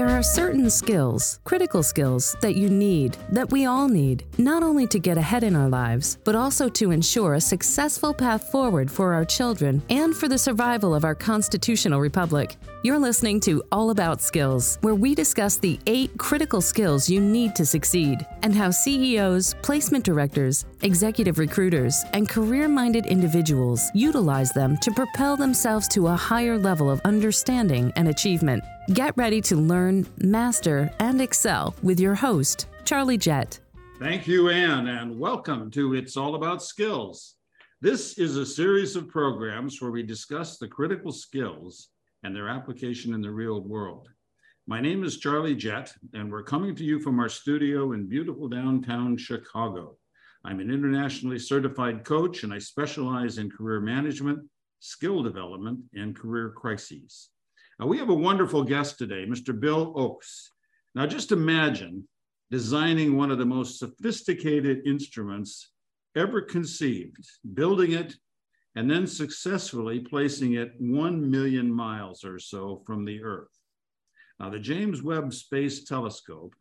There are certain skills, critical skills, that you need, that we all need, not only to get ahead in our lives, but also to ensure a successful path forward for our children and for the survival of our constitutional republic. You're listening to All About Skills, where we discuss the eight critical skills you need to succeed and how CEOs, placement directors, executive recruiters, and career minded individuals utilize them to propel themselves to a higher level of understanding and achievement. Get ready to learn, master, and excel with your host, Charlie Jett. Thank you, Ann, and welcome to It's All About Skills. This is a series of programs where we discuss the critical skills and their application in the real world. My name is Charlie Jett, and we're coming to you from our studio in beautiful downtown Chicago. I'm an internationally certified coach, and I specialize in career management, skill development, and career crises. Now, we have a wonderful guest today, Mr. Bill Ochs. Now, just imagine designing one of the most sophisticated instruments ever conceived, building it, and then successfully placing it 1 million miles or so from the Earth. Now, the James Webb Space Telescope,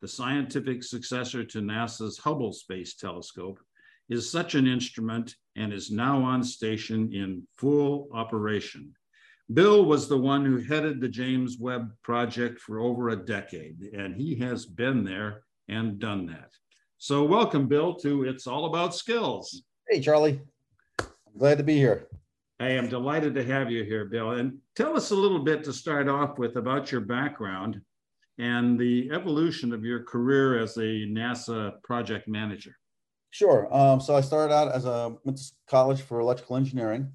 the scientific successor to NASA's Hubble Space Telescope, is such an instrument and is now on station in full operation. Bill was the one who headed the James Webb Project for over a decade, and he has been there and done that. So, welcome, Bill, to It's All About Skills. Hey, Charlie. Glad to be here. I am delighted to have you here, Bill. And tell us a little bit to start off with about your background and the evolution of your career as a NASA project manager. Sure. Um, so I started out as a went to college for electrical engineering.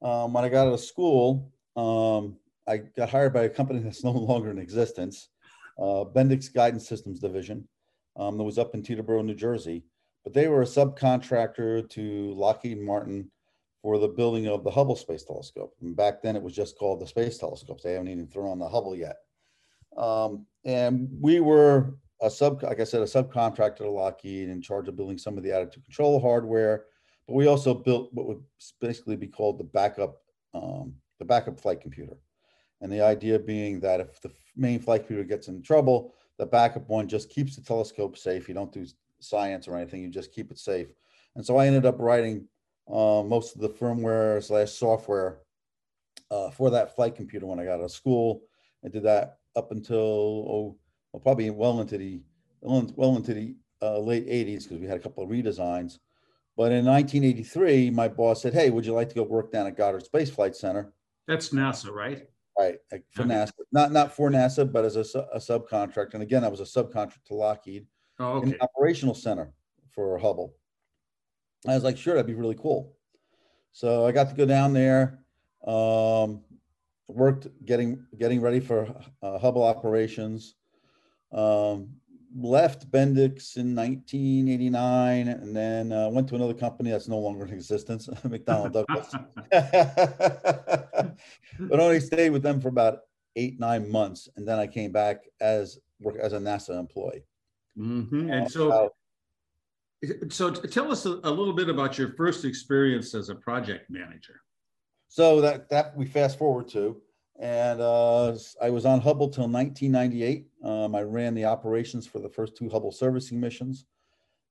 Um, when I got out of school, um, I got hired by a company that's no longer in existence, uh, Bendix Guidance Systems Division, um, that was up in Teterboro, New Jersey. But they were a subcontractor to Lockheed Martin for the building of the Hubble Space Telescope. And back then, it was just called the Space Telescope. They haven't even thrown on the Hubble yet. Um, and we were a sub, like I said, a subcontractor to Lockheed in charge of building some of the attitude control hardware but we also built what would basically be called the backup, um, the backup flight computer. And the idea being that if the main flight computer gets in trouble, the backup one just keeps the telescope safe. You don't do science or anything, you just keep it safe. And so I ended up writing uh, most of the firmware slash software uh, for that flight computer when I got out of school. I did that up until oh, well, probably well into the well into the uh, late 80s because we had a couple of redesigns. But in 1983, my boss said, "Hey, would you like to go work down at Goddard Space Flight Center?" That's NASA, right? Right, for okay. NASA, not not for NASA, but as a, a subcontractor. And again, I was a subcontractor to Lockheed oh, okay. in the operational center for Hubble. I was like, "Sure, that'd be really cool." So I got to go down there. Um, worked getting getting ready for uh, Hubble operations. Um, left Bendix in 1989 and then uh, went to another company that's no longer in existence, McDonnell Douglas. but only stayed with them for about eight, nine months. And then I came back as work as a NASA employee. Mm-hmm. And so, so tell us a, a little bit about your first experience as a project manager. So that, that we fast forward to, and uh, I was on Hubble till 1998. Um, I ran the operations for the first two Hubble servicing missions.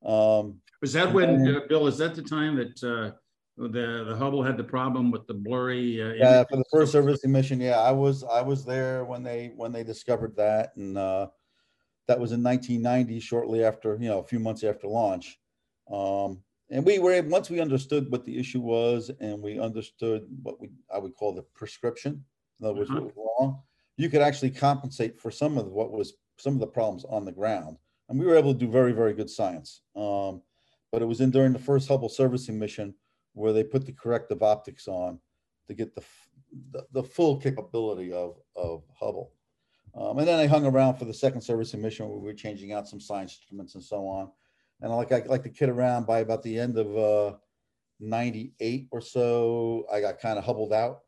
Um, was that when, then, uh, Bill, is that the time that uh, the, the Hubble had the problem with the blurry? Uh, yeah, for the first servicing mission. Yeah, I was I was there when they when they discovered that, and uh, that was in 1990, shortly after you know a few months after launch. Um, and we were once we understood what the issue was, and we understood what we I would call the prescription in other words, uh-huh. what was wrong, you could actually compensate for some of what was some of the problems on the ground. And we were able to do very, very good science. Um, but it was in during the first Hubble servicing mission where they put the corrective optics on to get the the, the full capability of of Hubble. Um, and then I hung around for the second servicing mission where we were changing out some science instruments and so on. And like I like to kid around by about the end of uh, 98 or so, I got kind of hubbled out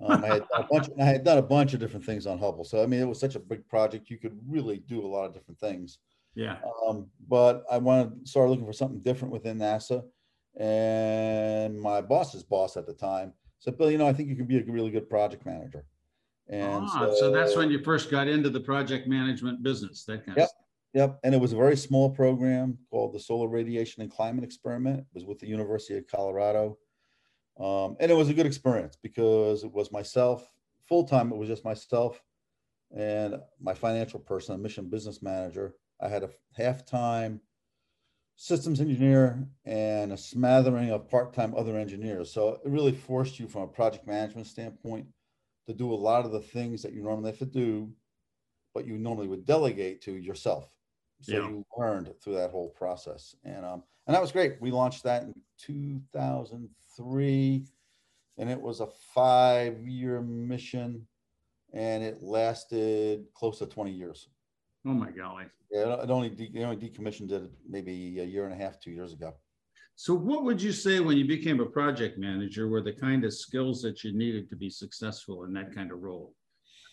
um, I had a bunch. I had done a bunch of different things on Hubble, so I mean, it was such a big project. You could really do a lot of different things. Yeah. Um, but I wanted to start looking for something different within NASA, and my boss's boss at the time said, "Bill, you know, I think you could be a really good project manager." And ah, so, that's when you first got into the project management business, that kind Yep. of stuff. Yep, and it was a very small program called the Solar Radiation and Climate Experiment. It was with the University of Colorado. Um, and it was a good experience because it was myself, full time, it was just myself and my financial person, a mission business manager. I had a half time systems engineer and a smattering of part time other engineers. So it really forced you from a project management standpoint to do a lot of the things that you normally have to do, but you normally would delegate to yourself. So Yeah. you learned through that whole process, and um, and that was great. We launched that in 2003, and it was a five-year mission, and it lasted close to 20 years. Oh my golly. Yeah, it only de- it only decommissioned it maybe a year and a half, two years ago. So what would you say when you became a project manager were the kind of skills that you needed to be successful in that kind of role?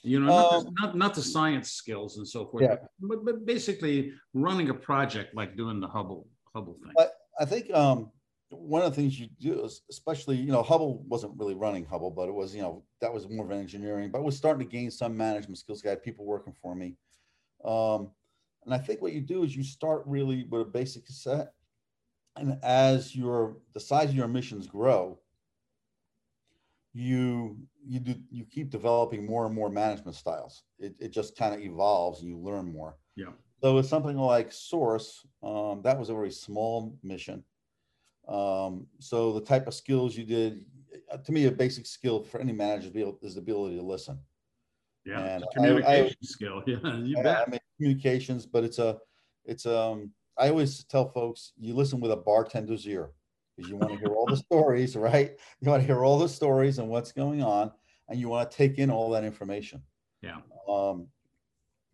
You know, not, the, Um, not, not the science skills and so forth, Yeah. but, but basically running a project like doing the Hubble Hubble thing. But I think um, one of the things you do is, especially, you know, Hubble wasn't really running Hubble, but it was, you know, that was more of an engineering, but I was starting to gain some management skills. I had people working for me. Um, and I think what you do is you start really with a basic set. And as your the size of your missions grow, you you do you keep developing more and more management styles. It, it just kind of evolves and you learn more. Yeah. So with something like SORCE, um, that was a very small mission. Um, so the type of skills you did, uh, to me, a basic skill for any manager is, be able, is the ability to listen. Yeah, And a I- I- communication skill. Yeah, you bet. I mean, communications, but it's a, it's um. I always tell folks, you listen with a bartender's ear because you want to hear all the stories, right? You want to hear all the stories and what's going on, and you want to take in all that information. Yeah. Um,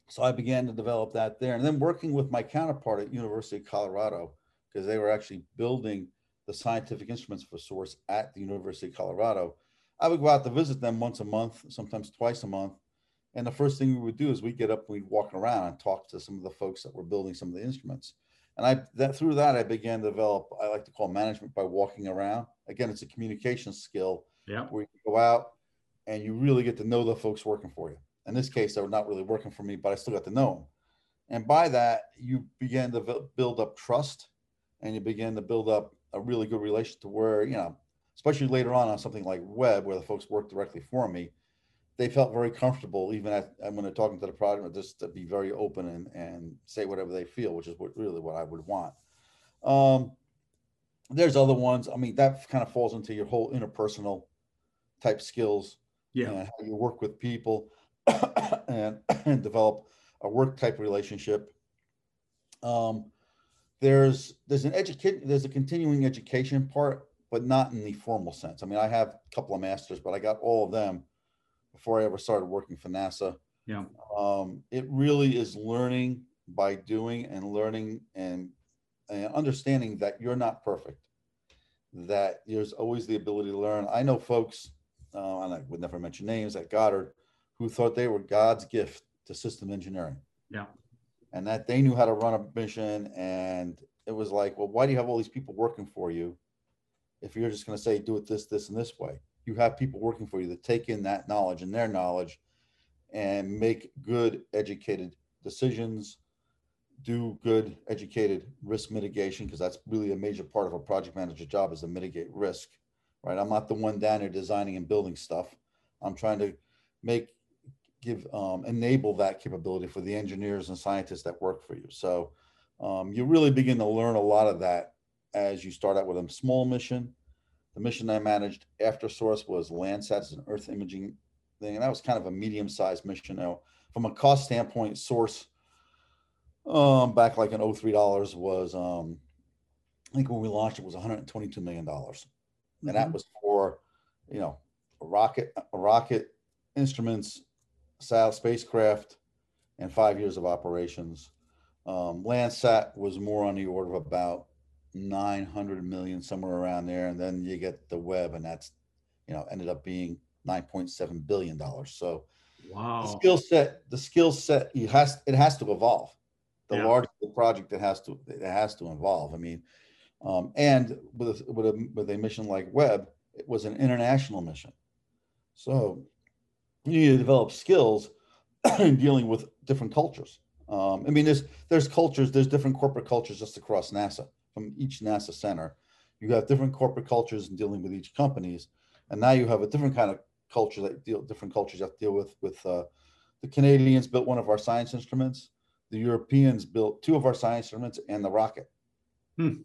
so I began to develop that there, and then working with my counterpart at University of Colorado because they were actually building the scientific instruments for SORCE at the University of Colorado. I would go out to visit them once a month, sometimes twice a month. And the first thing we would do is we'd get up, we'd walk around and talk to some of the folks that were building some of the instruments. And I that through that I began to develop, I like to call management by walking around. Again, it's a communication skill Yeah. where you go out and you really get to know the folks working for you. In this case, they were not really working for me, but I still got to know them. And by that, you begin to build up trust and you begin to build up a really good relation to where, you know, especially later on on something like Webb where the folks work directly for me, they felt very comfortable even at, when they're talking to the project, just to be very open and, and say whatever they feel, which is what really what I would want. Um, there's other ones. I mean, that kind of falls into your whole interpersonal type skills Yeah. and how you work with people and, and develop a work type relationship. Um, there's there's an education there's a continuing education part, but not in the formal sense. I mean, I have a couple of masters, but I got all of them before I ever started working for NASA. Yeah. Um, it really is learning by doing and learning and, and understanding that you're not perfect, that there's always the ability to learn. I know folks, uh, and I would never mention names at Goddard, who thought they were God's gift to system engineering Yeah. and that they knew how to run a mission. And it was like, well, why do you have all these people working for you if you're just going to say, do it this, this, and this way? You have people working for you that take in that knowledge and their knowledge and make good, educated decisions, do good, educated risk mitigation, because that's really a major part of a project manager job is to mitigate risk, right? I'm not the one down there designing and building stuff. I'm trying to make give um, enable that capability for the engineers and scientists that work for you. So um, you really begin to learn a lot of that as you start out with a small mission. The mission I managed after SORCE was Landsat, it's an Earth imaging thing, and that was kind of a medium-sized mission. Now, from a cost standpoint, SORCE um, back like in 03 dollars was um, I think when we launched it was 122 million dollars, and that Mhm. was for you know a rocket, a rocket, instruments, South spacecraft, and five years of operations. Um, Landsat was more on the order of about 900 million, somewhere around there. And then you get the Webb, and that's, you know, ended up being 9.7 billion dollars. So the Wow. skill set, the skill set, you has, it has to evolve. The Yeah. larger the project, it has to, it has to evolve. I mean, um, and with, a- with a, with a mission like Webb, it was an international mission. So you need to develop skills in dealing with different cultures. Um, I mean, there's there's cultures, there's different corporate cultures just across NASA from each NASA center. You have different corporate cultures in dealing with each companies, and now you have a different kind of culture that deal different cultures you have to deal with. With uh, the Canadians built one of our science instruments, the Europeans built two of our science instruments, and the rocket. Hmm.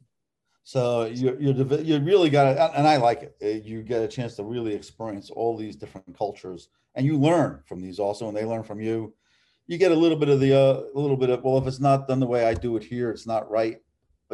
So you you you really got it, and I like it. Uh, you get a chance to really experience all these different cultures, and you learn from these also, and they learn from you. You get a little bit of the uh, a little bit of well, if it's not done the way I do it here, it's not right.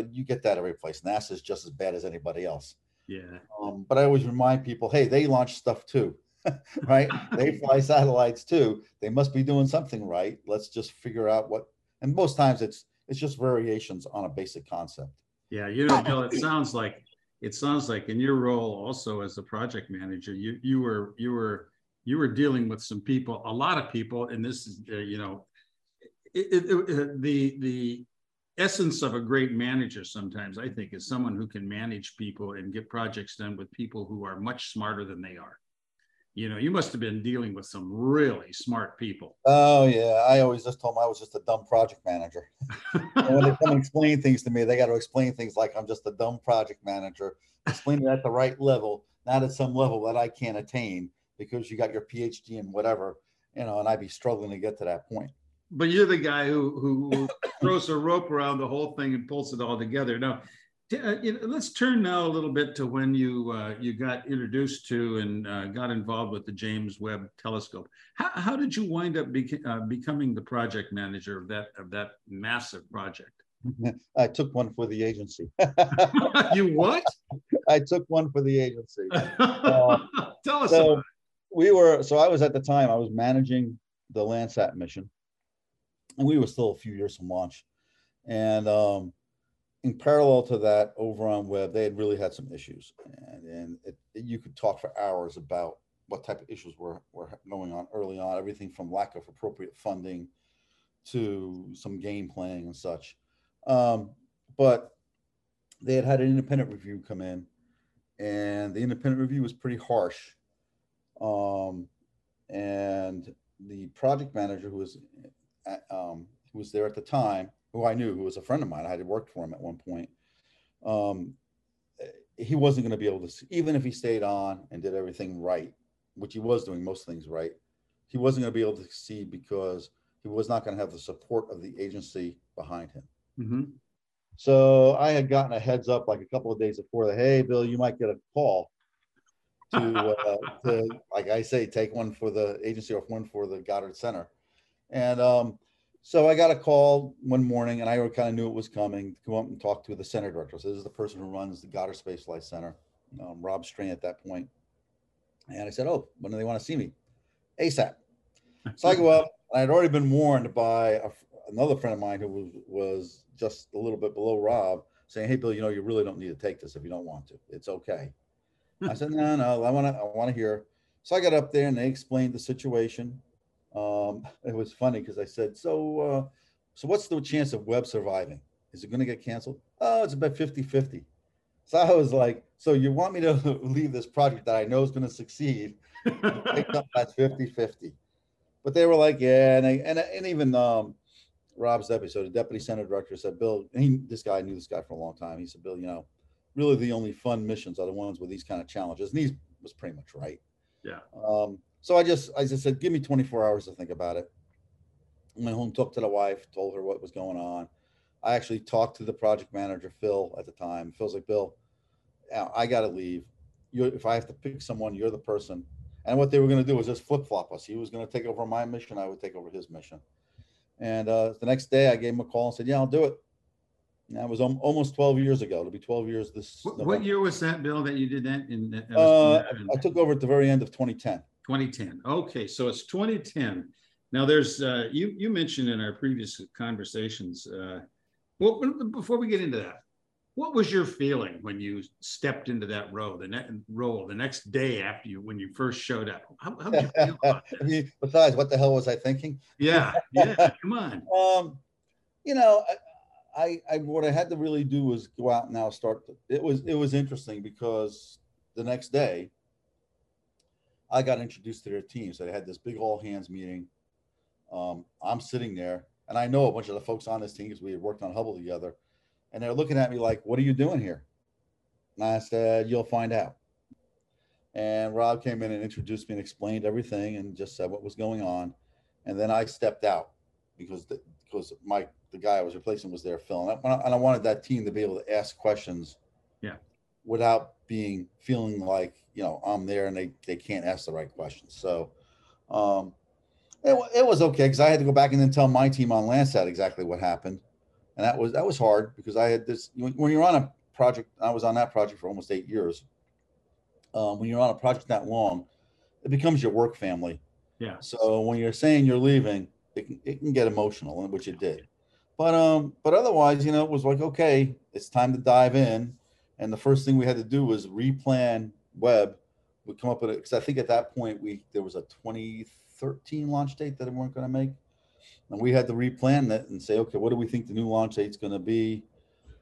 But you get that every place. NASA is just as bad as anybody else. Yeah. Um, but I always remind people, hey, they launch stuff too, right? they fly satellites too. They must be doing something right. Let's just figure out what. And most times it's it's just variations on a basic concept. Yeah, you know, Bill, it sounds like it sounds like in your role also as a project manager, you you were you were you were dealing with some people, a lot of people, and this is uh, you know, it, it, it, the the essence of a great manager sometimes I think is someone who can manage people and get projects done with people who are much smarter than they are you know, you must have been dealing with some really smart people. Oh yeah, I always just told them I was just a dumb project manager. when they come and explain things to me, they got to explain things like I'm just a dumb project manager, explain it at the right level, not at some level that I can't attain because you got your PhD and whatever, you know, and I'd be struggling to get to that point. But you're the guy who who throws a rope around the whole thing and pulls it all together. Now, uh, you know, let's turn now a little bit to when you uh, you got introduced to and uh, got involved with the James Webb Telescope. How, how did you wind up beca- uh, becoming the project manager of that of that massive project? I took one for the agency. you what? I took one for the agency. Uh, Tell us. So we were. So I was at the time. I was managing the Landsat mission, and we were still a few years from launch, and. Um, in parallel to that, over on Webb, they had really had some issues, and, and it, it, you could talk for hours about what type of issues were, were going on early on. Everything from lack of appropriate funding to some game playing and such. Um, but they had had an independent review come in, and the independent review was pretty harsh. Um, and the project manager who was at, um, who was there at the time who I knew, who was a friend of mine. I had worked for him at one point. Um, he wasn't going to be able to, even if he stayed on and did everything right, which he was doing most things right, he wasn't going to be able to succeed because he was not going to have the support of the agency behind him. Mm-hmm. So I had gotten a heads up like a couple of days before that, hey, Bill, you might get a call to, uh, to like I say, take one for the agency or one for the Goddard Center. And um, so I got a call one morning, and I kind of knew it was coming to come up and talk to the center director. So this is the person who runs the Goddard Space Flight Center, um, Rob Strain at that point. And I said, "Oh, when do they want to see me?" ASAP. So I go up, I had already been warned by a, another friend of mine who was was just a little bit below Rob, saying, "Hey, Bill, you know, you really don't need to take this if you don't want to. It's okay." I said, "No, no, I want to. I want to hear." So I got up there, and they explained the situation. Um, it was funny because I said, so, uh, so what's the chance of Webb surviving? Is it going to get canceled? Oh, it's about 50 50. So I was like, so you want me to leave this project that I know is going to succeed? That's 50 50. But they were like, yeah. And, I, and, and even um, Rob's so the deputy center director said, Bill, he, this guy knew this guy for a long time. He said, Bill, you know, really the only fun missions are the ones with these kind of challenges. And he was pretty much right. Yeah. Um, so I just I just said, give me 24 hours to think about it. went home, talked to the wife, told her what was going on. I actually talked to the project manager, Phil, at the time. Phil's like, Bill, I got to leave. You, if I have to pick someone, you're the person. And what they were going to do was just flip flop us. He was going to take over my mission. I would take over his mission. And uh, the next day, I gave him a call and said, "Yeah, I'll do it." And that was almost 12 years ago. It'll be 12 years this. What, what year was that, Bill, that you did that? In, that uh, I took over at the very end of 2010. 2010. Okay, so it's 2010. Now, there's uh, you you mentioned in our previous conversations. Uh, well, before we get into that, what was your feeling when you stepped into that role the ne- role the next day after you when you first showed up? How, how did you feel? I mean, besides, what the hell was I thinking? Yeah, yeah. come on. Um, you know, I, I what I had to really do was go out and now start. To, it was it was interesting because the next day I got introduced to their team. So they had this big all hands meeting. Um, I'm sitting there and I know a bunch of the folks on this team because we had worked on Hubble together. And they're looking at me like, what are you doing here? And I said, you'll find out. And Rob came in and introduced me and explained everything and just said what was going on. And then I stepped out because the, because Mike, the guy I was replacing was there, and I, and I wanted that team to be able to ask questions. Without being feeling like you know I'm there and they they can't ask the right questions. So, um, it it was okay because I had to go back and then tell my team on Landsat exactly what happened, and that was that was hard because I had this when when you're on a project. I was on that project for almost eight years. Um, when you're on a project that long, it becomes your work family. Yeah. So when you're saying you're leaving, it can, it can get emotional, which it did. But um, but otherwise, you know, it was like okay, it's time to dive in. And the first thing we had to do was replan Webb. We come up with it because I think at that point we there was a 2013 launch date that we weren't going to make, and we had to replan that and say, okay, what do we think the new launch date's going to be?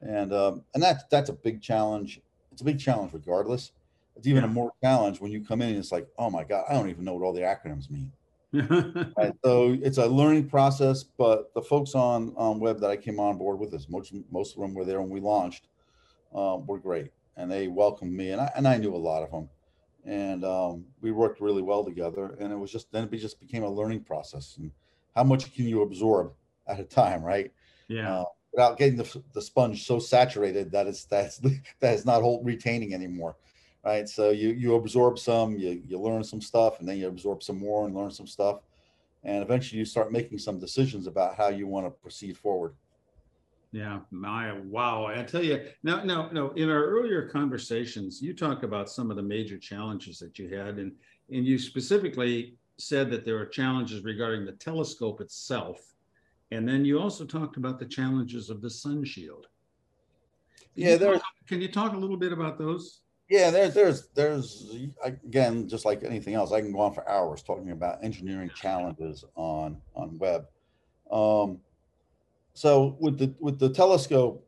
And um, and that's that's a big challenge. It's a big challenge regardless. It's even a more challenge when you come in and it's like, oh my god, I don't even know what all the acronyms mean. Right, so it's a learning process, but the folks on on Webb that I came on board with us, most most of them were there when we launched, um, were great, and they welcomed me, and I and I knew a lot of them, and um, we worked really well together, and it was just then it just became a learning process, and how much can you absorb at a time, right? yeah. Uh, without getting the, the sponge so saturated that it's that's that is not hold retaining anymore right so you you absorb some you you learn some stuff and then you absorb some more and learn some stuff and eventually you start making some decisions about how you want to proceed forward Yeah, my wow. I tell you, no, no, no. In our earlier conversations, you talk about some of the major challenges that you had, and and you specifically said that there are challenges regarding the telescope itself. And then you also talked about the challenges of the sun shield. Can Yeah, talk- Can you talk a little bit about those? yeah there's there's there's again just like anything else i can go on for hours talking about engineering challenges on on Webb um so with the with the telescope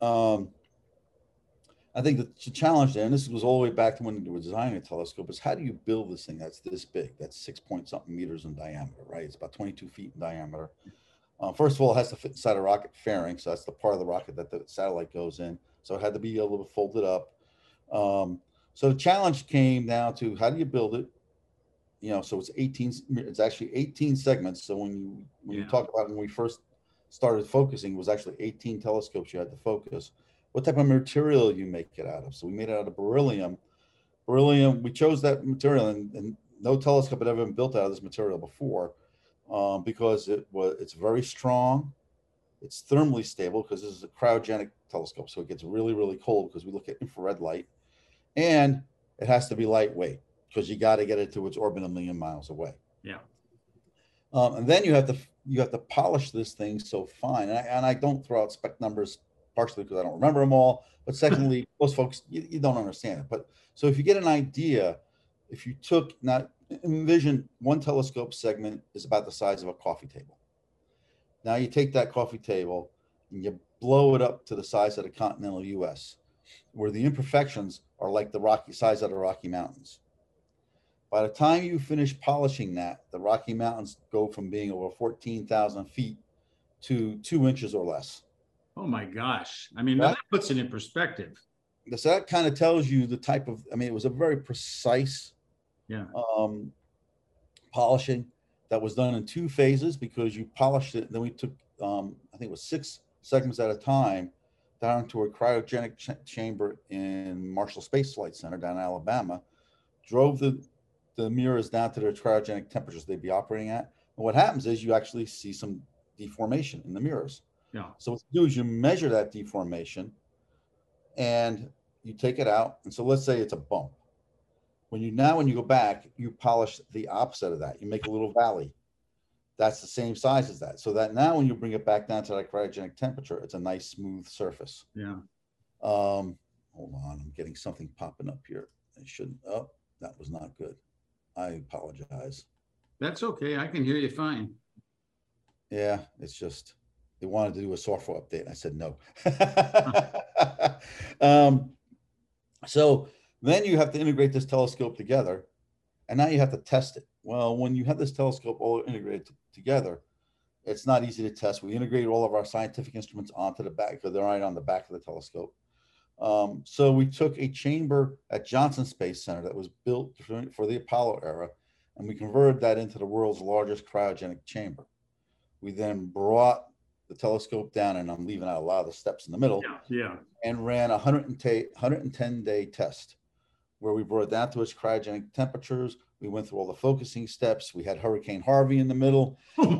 um i think the challenge there and this was all the way back to when we were designing a telescope is how do you build this thing that's this big that's six point something meters in diameter right? It's about 22 feet in diameter. Uh, first of all it has to fit inside a rocket fairing so that's the part of the rocket that the satellite goes in. So it had to be a little folded up. Um, so the challenge came down to how do you build it? You know, so it's 18, s- it's actually 18 segments. So when you when you talk about when we first started focusing, was actually 18 telescopes you had to focus. What type of material you make it out of? So we made it out of beryllium. Beryllium, we chose that material, and, and no telescope had ever been built out of this material before, um, because it was it's very strong. It's thermally stable because this is a cryogenic telescope, so it gets really, really cold because we look at infrared light and it has to be lightweight because you got to get it to its orbit a million miles away. Yeah. Um, and then you have to you have to polish this thing so fine. And I, and I don't throw out spec numbers partially because I don't remember them all, but secondly, most folks you, you don't understand it. But so if you get an idea, if you took now envision one telescope segment is about the size of a coffee table. Now you take that coffee table and you blow it up to the size of the continental U.S where the imperfections are like the rocky size of the Rocky Mountains. By the time you finish polishing that, the Rocky Mountains go from being over 14,000 feet to two inches or less. Oh my gosh. I mean, Right. that puts it in perspective. So that kind of tells you the type of, I mean, it was a very precise Yeah. um, polishing that was done in two phases because you polished it. Then we took, um, I think it was six segments at a time down to a cryogenic ch- chamber in Marshall Space Flight Center down in Alabama, drove the, the mirrors down to their cryogenic temperatures they'd be operating at. And what happens is you actually see some deformation in the mirrors. Yeah. So what you do is you measure that deformation and you take it out. And so let's say it's a bump. When you now, when you go back, you polish the opposite of that. You make a little valley. That's the same size as that. So that now when you bring it back down to that cryogenic temperature, it's a nice smooth surface. Yeah. Um, hold on, I'm getting something popping up here. I shouldn't, oh, that was not good. I apologize. That's okay. I can hear you fine. Yeah, it's just they wanted to do a software update. and I said no. um, so then you have to integrate this telescope together, and now you have to test it. Well, when you have this telescope all integrated t- together, it's not easy to test. We integrated all of our scientific instruments onto the back because they're right on the back of the telescope. Um, so we took a chamber at Johnson Space Center that was built for, the Apollo era, and we converted that into the world's largest cryogenic chamber. We then brought the telescope down, and I'm leaving out a lot of the steps in the middle, Yeah, yeah. and ran a 110 110 day test where we brought it down to its cryogenic temperatures. We went through all the focusing steps. We had Hurricane Harvey in the middle. Oh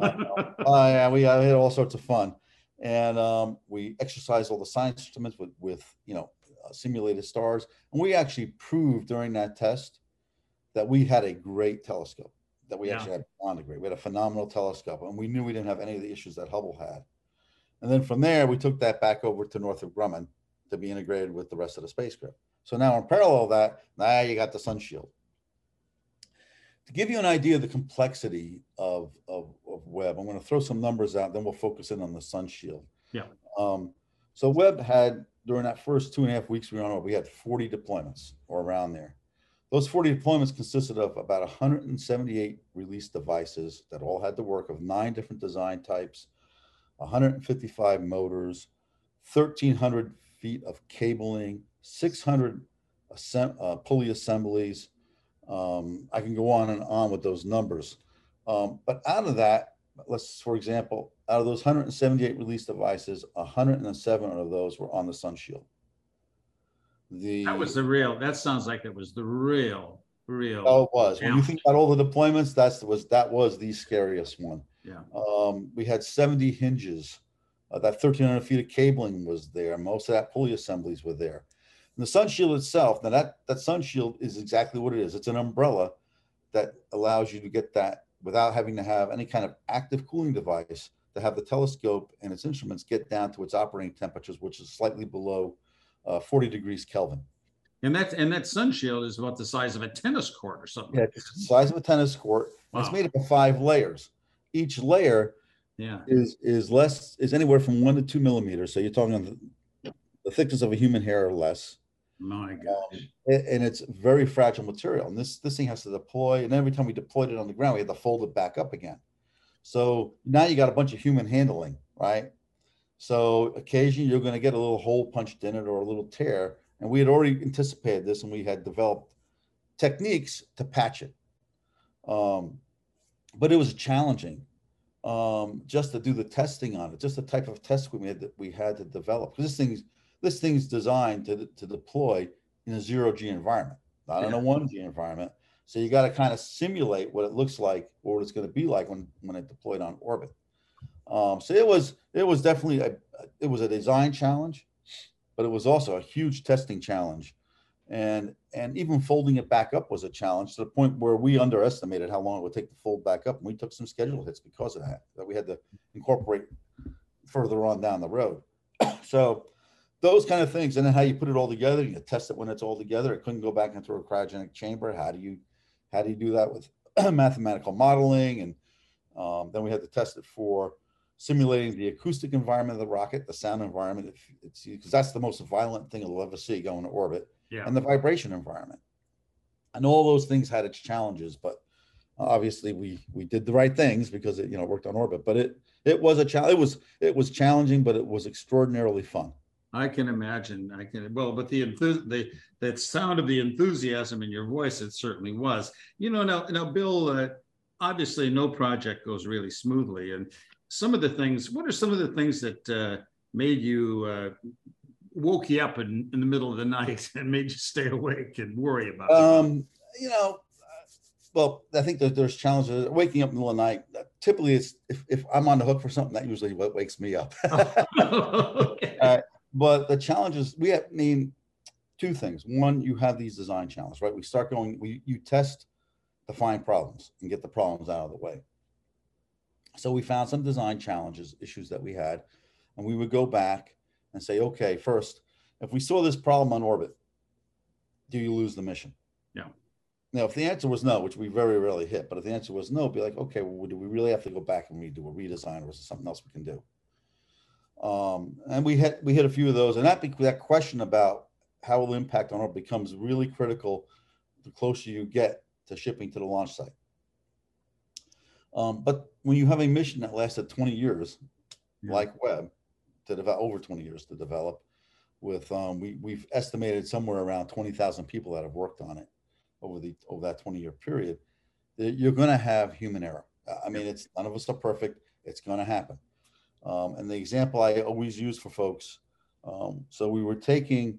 yeah, we uh, had all sorts of fun, and um, we exercised all the science instruments with with you know uh, simulated stars, and we actually proved during that test that we had a great telescope. That we Yeah. actually had beyond a great. We had a phenomenal telescope, and we knew we didn't have any of the issues that Hubble had. And then from there, we took that back over to Northrop Grumman to be integrated with the rest of the spacecraft. So now, in parallel to that, now you got the sun shield. To give you an idea of the complexity of, of, of Webb, I'm going to throw some numbers out, then we'll focus in on the sun shield. Yeah. Um, so Webb had, during that first two and a half weeks we were on we had 40 deployments or around there. Those 40 deployments consisted of about 178 release devices that all had the work of nine different design types, 155 motors, 1,300 feet of cabling, 600 assemb- uh, pulley assemblies. Um, I can go on and on with those numbers. Um, but out of that, let's, for example, out of those 178 release devices, 107 of those were on the sun shield. The That was the real, that sounds like it was the real, real. Oh, it was. When you think about all the deployments, that's was that was the scariest one. Yeah. Um, we had 70 hinges. Uh, that 1,300 feet of cabling was there. Most of that pulley assemblies were there. And the sun shield itself. Now that that sun shield is exactly what it is. It's an umbrella that allows you to get that without having to have any kind of active cooling device to have the telescope and its instruments get down to its operating temperatures, which is slightly below uh, 40 degrees Kelvin. And that, and that sun shield is about the size of a tennis court or something. Yeah, it's the size of a tennis court. and It's made up of five layers. Each layer Yeah, is is less is anywhere from one to two millimeters. So you're talking the, the thickness of a human hair or less, my gosh. A- and it's very fragile material. And this this thing has to deploy, and every time we deployed it on the ground, we had to fold it back up again. So now you got a bunch of human handling, right? So occasionally you're going to get a little hole punched in it or a little tear, and we had already anticipated this, and we had developed techniques to patch it. Um, but it was challenging um, just to do the testing on it, just the type of test we had that we had to develop. Because this thing's this thing's designed to to deploy in a zero G environment, not in a one G environment. So you got to kind of simulate what it looks like or what it's going to be like when when it deployed on orbit. Um, so it was it was definitely a it was a design challenge, but it was also a huge testing challenge, and and even folding it back up was a challenge to the point where we underestimated how long it would take to fold back up, and we took some schedule hits because of that that we had to incorporate further on down the road. so those kind of things, and then how you put it all together, you test it when it's all together. It couldn't go back into a cryogenic chamber. How do you how do you do that with mathematical modeling? And um, then we had to test it for simulating the acoustic environment of the rocket, the sound environment, it's because that's the most violent thing you'll ever see going to orbit, Yeah. and the vibration environment. And all those things had its challenges, but obviously we we did the right things because it you know worked on orbit. But it it was a challenge. It was it was challenging, but it was extraordinarily fun. I can imagine. I can well, but the enthu- the that sound of the enthusiasm in your voice, it certainly was. You know, now now Bill, uh, obviously no project goes really smoothly, and some of the things. What are some of the things that uh, made you uh, woke you up in, in the middle of the night and made you stay awake and worry about? Um, you know, uh, well, I think that there's challenges. Waking up in the middle of the night, uh, typically it's if, if I'm on the hook for something, that usually what wakes me up. okay. Uh, but the challenges we have, I mean, two things. One, you have these design challenges, right? We start going, we you test to find problems and get the problems out of the way. So we found some design challenges, issues that we had, and we would go back and say, okay, first, if we saw this problem on orbit, do you lose the mission? Yeah. Now, if the answer was no, which we very rarely hit, but if the answer was no, be like, okay, well, do we really have to go back and redo a redesign, or is there something else we can do? Um, and we hit we hit a few of those, and that that question about how will impact on orbit becomes really critical the closer you get to shipping to the launch site. Um, but when you have a mission that lasted 20 years, Yeah. like Webb, to develop over 20 years to develop, with um, we we've estimated somewhere around 20,000 people that have worked on it over the over that 20 year period. You're going to have human error. I mean, it's none of us are perfect. It's going to happen. Um, and the example I always use for folks. Um, so we were taking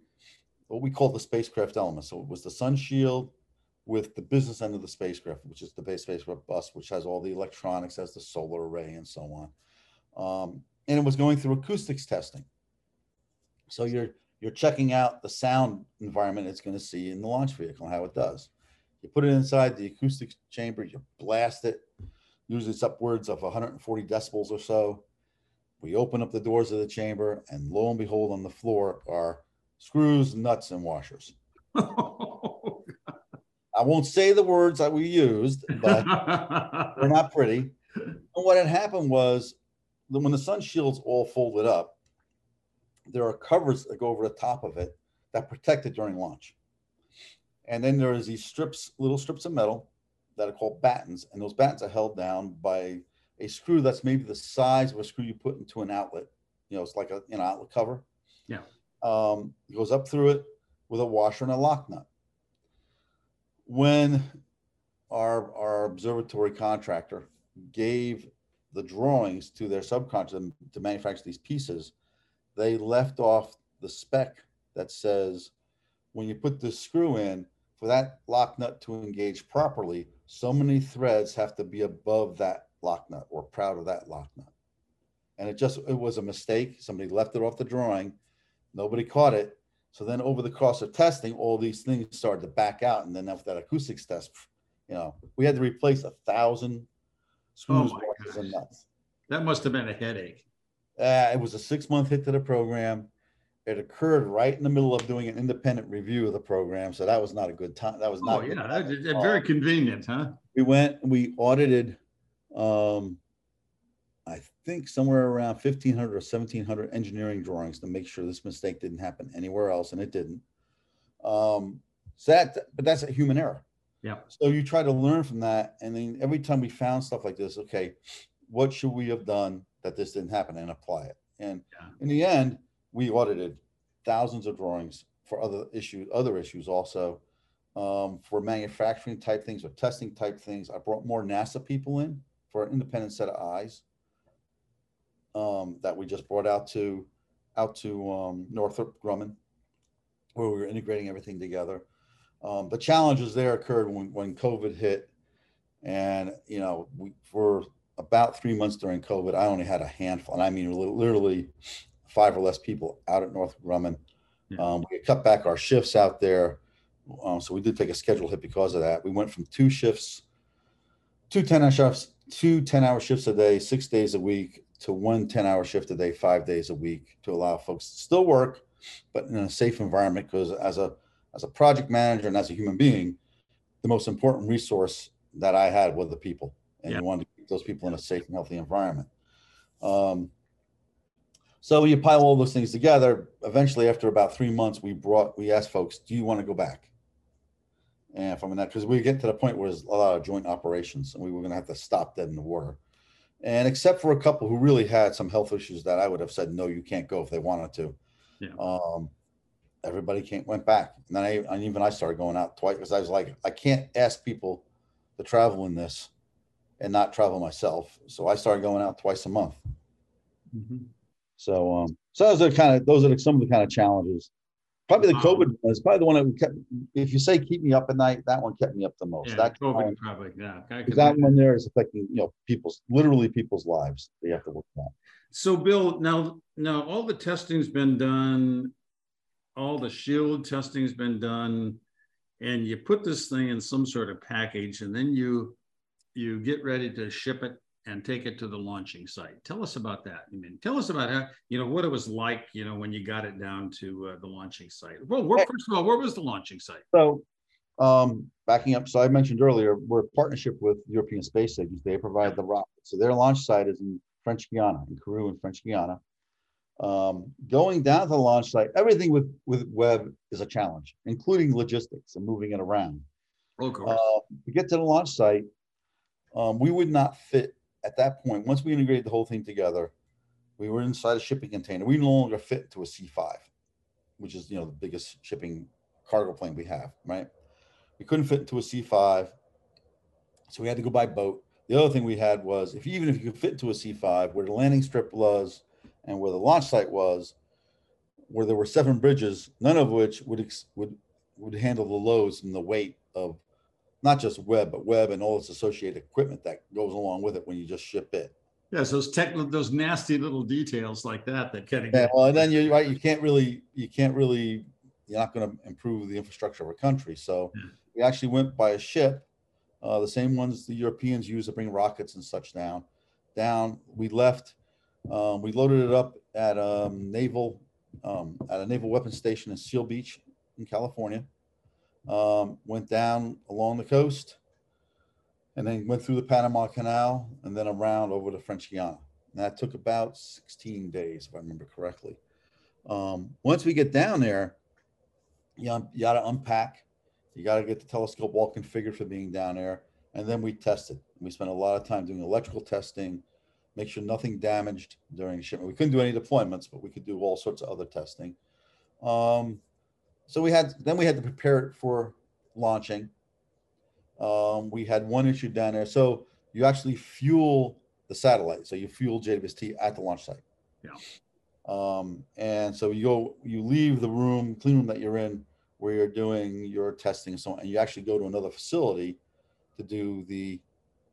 what we call the spacecraft element. So it was the sun shield with the business end of the spacecraft, which is the base spacecraft bus, which has all the electronics, has the solar array, and so on. Um, and it was going through acoustics testing. So you're you're checking out the sound environment it's going to see in the launch vehicle and how it does. You put it inside the acoustics chamber, you blast it. Usually it's upwards of 140 decibels or so. We open up the doors of the chamber, and lo and behold, on the floor are screws, nuts, and washers. I won't say the words that we used, but they're not pretty. And what had happened was that when the sun shield's all folded up, there are covers that go over the top of it that protect it during launch. And then there is these strips, little strips of metal that are called battens, and those battens are held down by a screw that's maybe the size of a screw you put into an outlet. You know, it's like a you know outlet cover. Yeah. Um, it goes up through it with a washer and a lock nut. When our our observatory contractor gave the drawings to their subcontractor to manufacture these pieces, they left off the spec that says when you put this screw in, for that lock nut to engage properly, so many threads have to be above that lock nut or proud of that lock nut. And it just it was a mistake. Somebody left it off the drawing. Nobody caught it. So then over the course of testing, all these things started to back out. And then after that acoustics test, you know, we had to replace a thousand screws, my washers, and nuts. That must have been a headache. Uh, it was a six month hit to the program. It occurred right in the middle of doing an independent review of the program. So that was not a good time. That was Oh, not good yeah, timing that- very convenient, huh? we went we audited um i think somewhere around 1500 or 1700 engineering drawings to make sure this mistake didn't happen anywhere else and it didn't um so that but that's a human error Yeah. so you try to learn from that and then every time we found stuff like this okay what should we have done that this didn't happen and apply it and Yeah. in the end we audited thousands of drawings for other issues other issues also um, for manufacturing type things or testing type things. I brought more NASA people in for an independent set of eyes um, that we just brought out to out to um, Northrop Grumman, where we were integrating everything together. Um, the challenges there occurred when, when COVID hit, and you know, we for about three months during COVID, I only had a handful, and I mean literally five or less people out at Northrop Grumman. Um, we cut back our shifts out there. Um, so we did take a schedule hit because of that. We went from two shifts, two 10 hour shifts, two 10 hour shifts a day, six days a week to one 10 hour shift a day, five days a week to allow folks to still work, but in a safe environment. Because as a, as a project manager and as a human being, the most important resource that I had were the people and Yeah. you wanted to keep those people in a safe and healthy environment. Um, so you pile all those things together. Eventually, after about three months, we brought we asked folks, "Do you want to go back?" And from that, because we get to the point where there's a lot of joint operations, and we were going to have to stop dead in the water. And except for a couple who really had some health issues that I would have said, "No, you can't go" if they wanted to. Yeah. Um, everybody came went back, and then I and even I started going out twice because I was like, I can't ask people to travel in this and not travel myself. So I started going out twice a month. Mhm. So, um, so those are kind of those are some of the kind of challenges. Probably the Wow. COVID one is probably the one that kept. If you say keep me up at night, that one kept me up the most. Yeah, that COVID challenge- probably, yeah. Can- that one there is affecting you know people's literally people's lives. They have to work on. So Bill, now, now all the testing's been done, all the shield testing's been done, and you put this thing in some sort of package and then you, you get ready to ship it and take it to the launching site. Tell us about that. I mean, tell us about how, you know, what it was like, you know, when you got it down to uh, the launching site. Well, where, first of all, where was the launching site? So, um, backing up, so I mentioned earlier, we're a partnership with European Space Agency. They provide the rocket. So their launch site is in French Guiana, in Kourou in French Guiana. Um, going down to the launch site, everything with with Webb is a challenge, including logistics and moving it around. Of course. Uh, to get to the launch site, um, we would not fit at that point. Once we integrated the whole thing together, we were inside a shipping container. We no longer fit to a C5, which is you know the biggest shipping cargo plane we have, right? We couldn't fit into a C5, so we had to go by boat. The other thing we had was if even if you could fit into a C5, where the landing strip was and where the launch site was, where there were seven bridges, none of which would would would handle the loads and the weight of not just Webb, but Webb and all its associated equipment that goes along with it when you just ship it. Yes, those technical, those nasty little details like that that kind of Yeah, well, and then you're right. You can't really, you can't really, you're not going to improve the infrastructure of a country. So Yeah. we actually went by a ship, uh, the same ones the Europeans use to bring rockets and such down. Down, we left. Um, we loaded it up at um, naval, um, at a naval weapons station in Seal Beach, in California. Um, went down along the coast, and then went through the Panama Canal, and then around over to French Guiana. And that took about 16 days, if I remember correctly. Um, once we get down there, you, you got to unpack. You got to get the telescope all configured for being down there. And then we tested. We spent a lot of time doing electrical testing, make sure nothing damaged during shipment. We couldn't do any deployments, but we could do all sorts of other testing. Um, so we had then we had to prepare it for launching. Um, we had one issue down there. So you actually fuel the satellite. So you fuel JWST at the launch site. Yeah. Um, and so you go, you leave the room, clean room that you're in, where you're doing your testing and so on, and you actually go to another facility to do the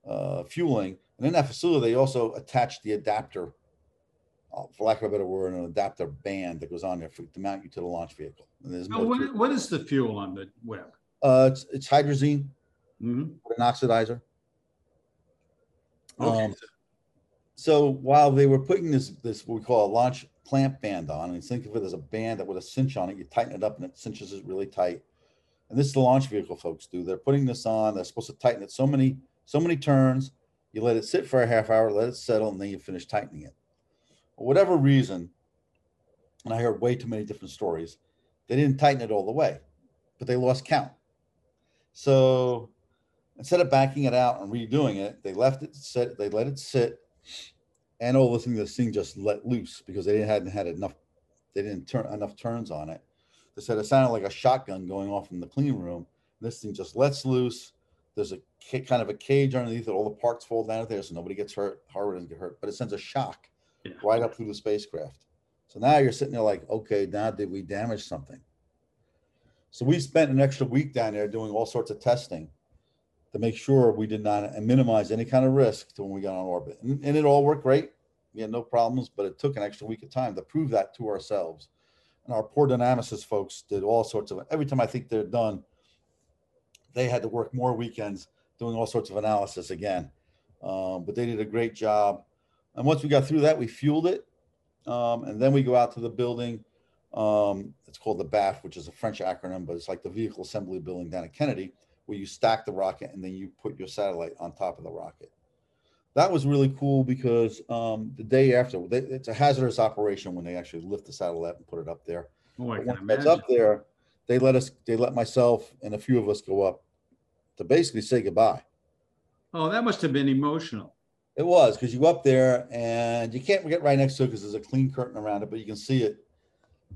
uh, fueling. And in that facility, they also attach the adapter, uh, for lack of a better word, an adapter band that goes on there for, to mount you to the launch vehicle. And there's Now, more to it. what, what is the fuel on the Webb? Uh, it's, it's hydrazine, Mhm. an oxidizer. Okay, Um, So while they were putting this this what we call a launch clamp band on, and think of it as a band that with a cinch on it, you tighten it up and it cinches it really tight. And this is the launch vehicle folks do. They're putting this on. They're supposed to tighten it so many so many turns. You let it sit for a half hour, let it settle, and then you finish tightening it. Whatever reason, and I heard way too many different stories, they didn't tighten it all the way, but they lost count. So instead of backing it out and redoing it, they left it sit. They let it sit, and all of a sudden this thing just let loose because they hadn't had enough. They didn't turn enough turns on it. They said it sounded like a shotgun going off in the clean room. This thing just lets loose. There's a kind of a cage underneath it. All the parts fall down there, so nobody gets hurt. Hardware doesn't get hurt, but it sends a shock Yeah. right up through the spacecraft. So now you're sitting there like, okay, now did we damage something? So we spent an extra week down there doing all sorts of testing to make sure we did not minimize any kind of risk to when we got on orbit. And, and it all worked great. We had no problems, but it took an extra week of time to prove that to ourselves. And our poor Dynamisys folks did all sorts of every time I think they're done, they had to work more weekends doing all sorts of analysis again. Um, but they did a great job. And once we got through that, we fueled it. Um, and then we go out to the building. Um, it's called the BAF, which is a French acronym, but it's like the vehicle assembly building down at Kennedy, where you stack the rocket and then you put your satellite on top of the rocket. That was really cool because um, the day after, they, it's a hazardous operation when they actually lift the satellite and put it up there. Oh, I But can once up there, they let us, they let myself and a few of us go up to basically say goodbye. Oh, that must have been emotional. It was because you go up there and you can't get right next to it because there's a clean curtain around it, but you can see it.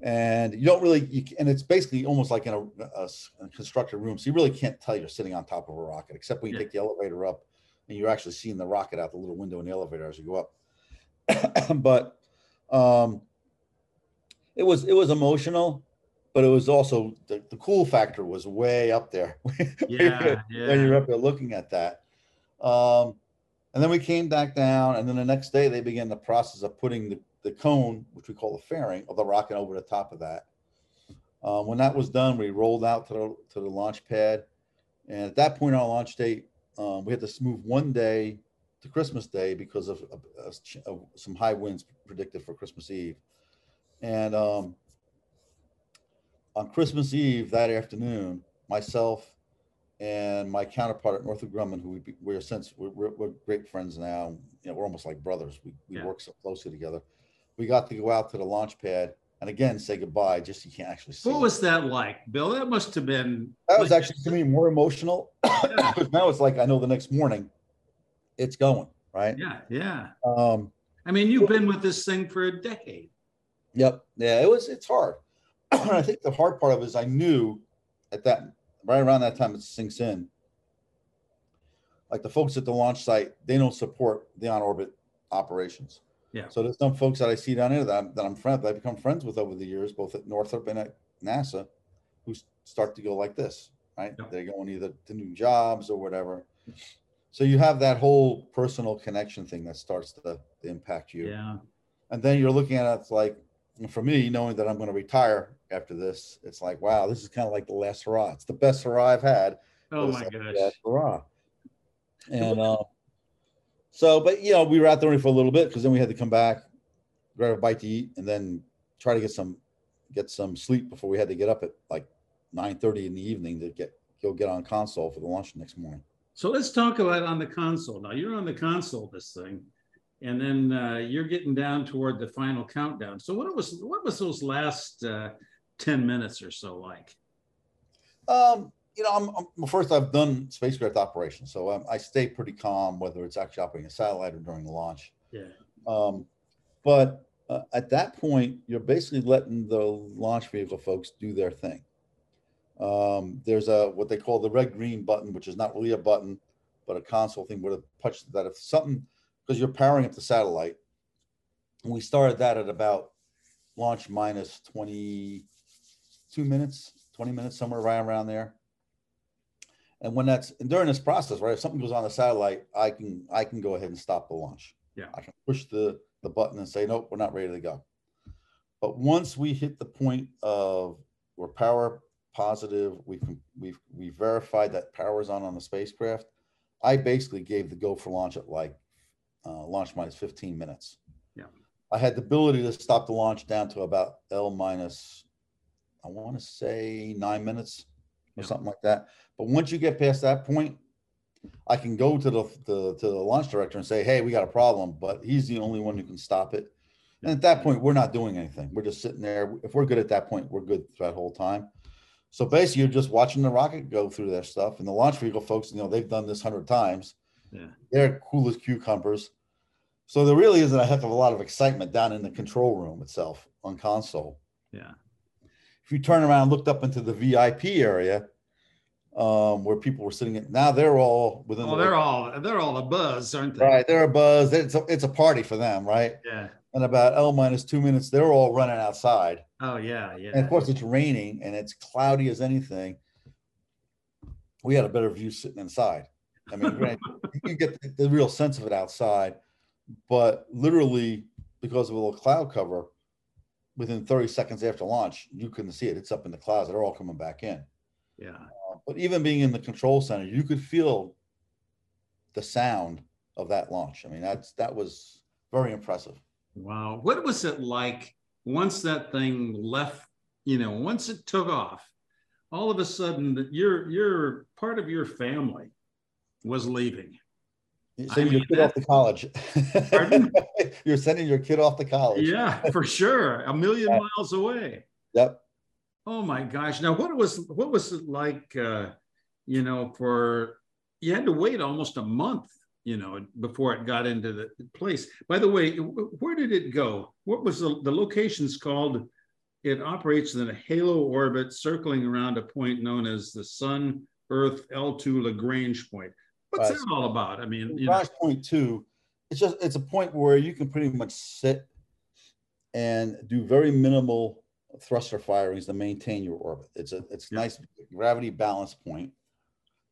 And you don't really, you, and it's basically almost like in a constructed room. So you really can't tell you're sitting on top of a rocket, except when you Yeah. take the elevator up and you're actually seeing the rocket out the little window in the elevator as you go up. but um, it was it was emotional, but it was also the, the cool factor was way up there. Yeah, when you're up there looking at that. Um, and then we came back down, and then the next day they began the process of putting the, the cone, which we call the fairing, of the rocket over the top of that. Um, when that was done, we rolled out to the to the launch pad, and at that point our launch date, um, we had to move one day to Christmas Day because of some high winds predicted for Christmas Eve. And um, on Christmas Eve that afternoon, myself and my counterpart at Northrop Grumman, who we, be- we're since we're, we're, great friends now. You know, we're almost like brothers. We, we Yeah. work so closely together. We got to go out to the launch pad and again say goodbye. Just you can't actually see. What was that like, Bill? That must have been. that was actually to me more emotional because now it's like I know the next morning it's going right. Yeah, yeah. Um, I mean, you've been with this thing for a decade. Yep. Yeah, it was. It's hard. I think the hard part of it is I knew at that right around that time it sinks in. Like the folks at the launch site, they don't support the on orbit operations. Yeah. So there's some folks that I see down there that I'm, that I'm friend that I've become friends with over the years, both at Northrop and at NASA, who start to go like this, right? Yep. They're going either to new jobs or whatever. So you have that whole personal connection thing that starts to, to impact you Yeah. and then you're looking at it, it's like for me knowing that i'm going to retire after this it's like wow this is kind of like the last hurrah it's the best hurrah i've had Oh my like gosh. last hurrah and uh, so but you know we were out there only for a little bit because then we had to come back grab a bite to eat and then try to get some get some sleep before we had to get up at like 9 30 in the evening to get go get on console for the launch the next morning So let's talk about on the console. Now you're on the console this thing, and then uh, you're getting down toward the final countdown. So what was what was those last uh, ten minutes or so like? Um, you know, I'm, I'm well, first. I've done spacecraft operations, so um, I stay pretty calm, whether it's actually operating a satellite or during the launch. Yeah. Um, but uh, at that point, you're basically letting the launch vehicle folks do their thing. Um, there's a what they call the red green button, which is not really a button, but a console thing where the punch that if something because you're powering up the satellite. We started that at about launch minus 22 minutes, 20 minutes, somewhere right around there. And when that's and during this process, right? If something goes on the satellite, I can I can go ahead and stop the launch. Yeah. I can push the the button and say, nope, we're not ready to go. But once we hit the point of we're power positive, we've we've we verified that power is on on the spacecraft. I basically gave the go for launch at like uh, launch minus 15 minutes. Yeah. I had the ability to stop the launch down to about L minus, I want to say nine minutes or Yeah. something like that. But once you get past that point, I can go to the, the to the launch director and say, "Hey, we got a problem," but he's the only one who can stop it. And at that point, we're not doing anything. We're just sitting there. If we're good at that point, we're good that whole time. So basically, you're just watching the rocket go through their stuff, and the launch vehicle folks, you know, they've done this hundred times. Yeah. They're cool as cucumbers. So there really isn't a heck of a lot of excitement down in the control room itself on console. Yeah. If you turn around, and looked up into the VIP area, um, where people were sitting, at, now they're all within. Oh, the- they're all they're all a buzz, aren't they? right. They're a buzz. It's a, it's a party for them, right? Yeah. And about L minus two minutes, they're all running outside. Oh yeah, yeah. And of course, it's raining and it's cloudy as anything. We had a better view sitting inside. I mean, granted, you can get the, the real sense of it outside, but literally because of a little cloud cover, within 30 seconds after launch, you couldn't see it. It's up in the clouds. They're all coming back in. yeah. Uh, but even being in the control center, you could feel the sound of that launch. I mean, that's that was very impressive. Wow. What was it like once that thing left, you know, once it took off, all of a sudden that your your part of your family was leaving. I sending your mean, kid off to college. Pardon? You're sending your kid off to college. Yeah, for sure. A million Yeah. miles away. Yep. Oh my gosh. Now what was what was it like uh, you know, for you had to wait almost a month, you know, before it got into the place. By the way, where did it go? What was the, the location's called? It operates in a halo orbit circling around a point known as the Sun Earth L2 Lagrange point. What's Right. that all about? I mean, you know, point two, it's just it's a point where you can pretty much sit and do very minimal thruster firings to maintain your orbit. It's a it's Yeah. nice gravity balance point.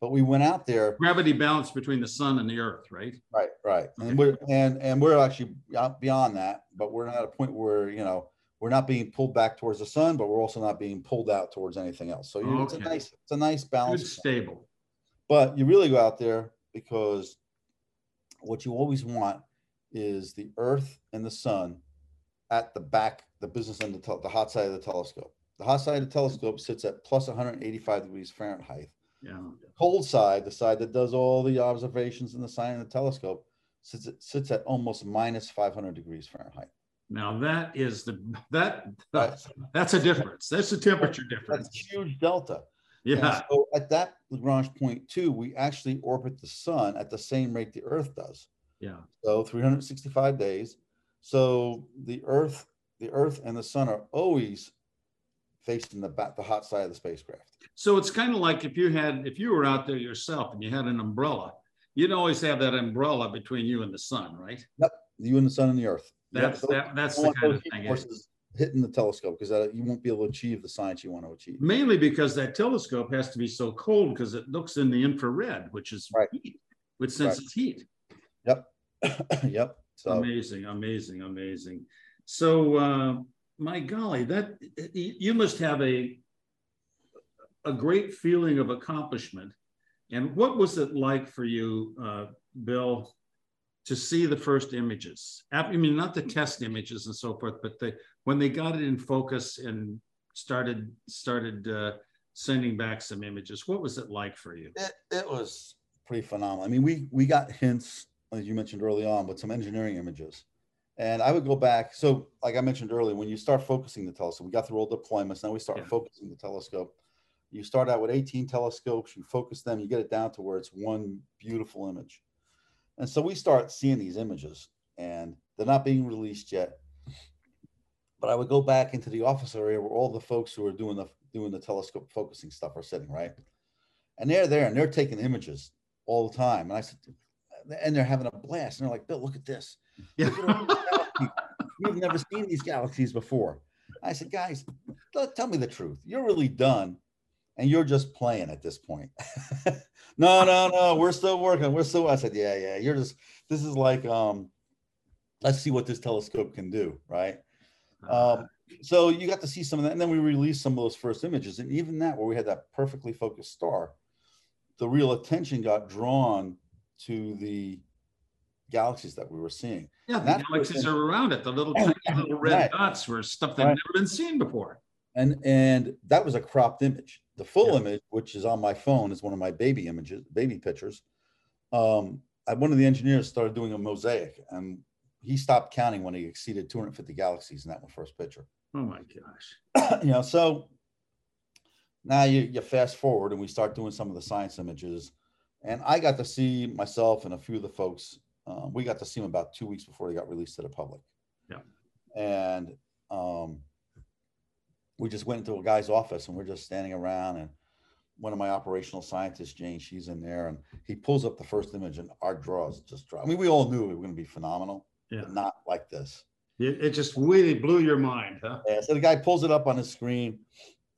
But we went out there, gravity balance between the sun and the earth, right? right, right, Okay. and we're and and we're actually uh, beyond that, but we're not at a point where you know we're not being pulled back towards the sun, but we're also not being pulled out towards anything else. So you, it's a nice it's a nice Good balance. stable. But you really go out there because what you always want is the Earth and the Sun at the back, the business end, of the, the hot side of the telescope. The hot side of the telescope sits at plus 185 degrees Fahrenheit. Yeah. Cold side, the side that does all the observations in the sign of the telescope, sits at, sits at almost minus 500 degrees Fahrenheit. Now that is the that Right. that's a difference. That's a temperature difference. That's a huge delta. And Yeah. So at that Lagrange point two, we actually orbit the sun at the same rate the Earth does. Yeah. So 365 days. So the Earth, the Earth and the sun are always facing the back, the hot side of the spacecraft. So it's kind of like if you had if you were out there yourself and you had an umbrella, you'd always have that umbrella between you and the sun, right? Yep. You and the sun and the Earth. Yep, That's so that that's the kind of thing. Eh? forces Hitting the telescope because uh, you won't be able to achieve the science you want to achieve. Mainly because that telescope has to be so cold because it looks in the infrared, which is Right. heat, which senses heat. yep. Yep. So Amazing, amazing, amazing. So, uh, my golly, that you must have a a great feeling of accomplishment. And what was it like for you, uh, Bill, to see the first images? I mean, not the test images and so forth, but the when they got it in focus and started started uh, sending back some images. What was it like for you? it, it was pretty phenomenal. I mean, we we got hints, as you mentioned early on, with some engineering images. And I would go back. So, like I mentioned earlier, when you start focusing the telescope, we got through all deployments. Now we start Yeah. focusing the telescope. You start out with 18 telescopes, you focus them, you get it down to where it's one beautiful image. And so we start seeing these images, and they're not being released yet. But I would go back into the office area where all the folks who are doing the doing the telescope focusing stuff are sitting, right? And they're there and they're taking images all the time. And I said, and they're having a blast. And they're like, Bill, look at this. Yeah. Look at all these galaxies. We've never seen these galaxies before. I said, guys, tell me the truth. You're really done. And you're just playing at this point. no, no, no. We're still working. We're still. I said, yeah, yeah. You're just. This is like, um, let's see what this telescope can do, right? Um, so you got to see some of that, and then we released some of those first images, and even that, where we had that perfectly focused star, the real attention got drawn to the galaxies that we were seeing. yeah, the galaxies are around it. The little tiny little red Right. dots were stuff that Right. never been seen before. and and that was a cropped image the full Yeah. image which is on my phone is one of my baby images baby pictures um I, one of the engineers started doing a mosaic and he stopped counting when he exceeded 250 galaxies in that one first picture Oh my gosh. you know so now you, you fast forward and we start doing some of the science images and i got to see myself and a few of the folks um, we got to see them about two weeks before they got released to the public Yeah. and um, we just went into a guy's office and we're just standing around and one of my operational scientists jane she's in there and he pulls up the first image and our draws just drop i mean we all knew it was going to be phenomenal Yeah. but not like this It, just really blew your mind, huh? yeah, so the guy pulls it up on his screen